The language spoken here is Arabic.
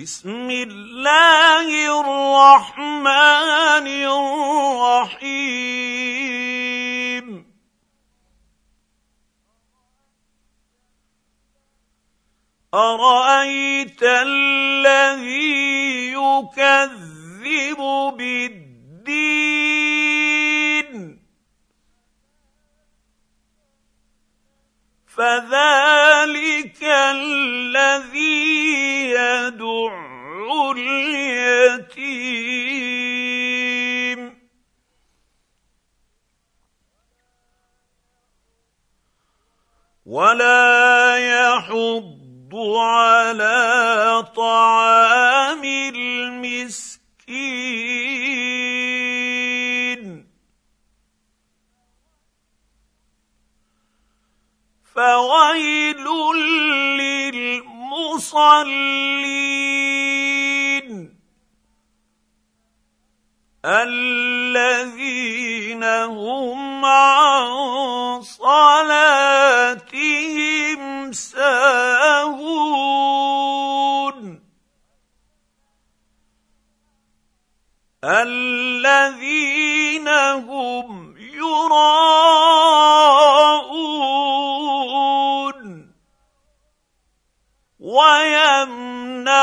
بسم الله الرحمن الرحيم. أرأيت الذي يكذب بالدين؟ فذلك اليتيم. ولا يحض على طعام المسكين. فويل للمصلين. الذين هم عن صلاتهم ساهون. الذين هم يراءون ويمنعون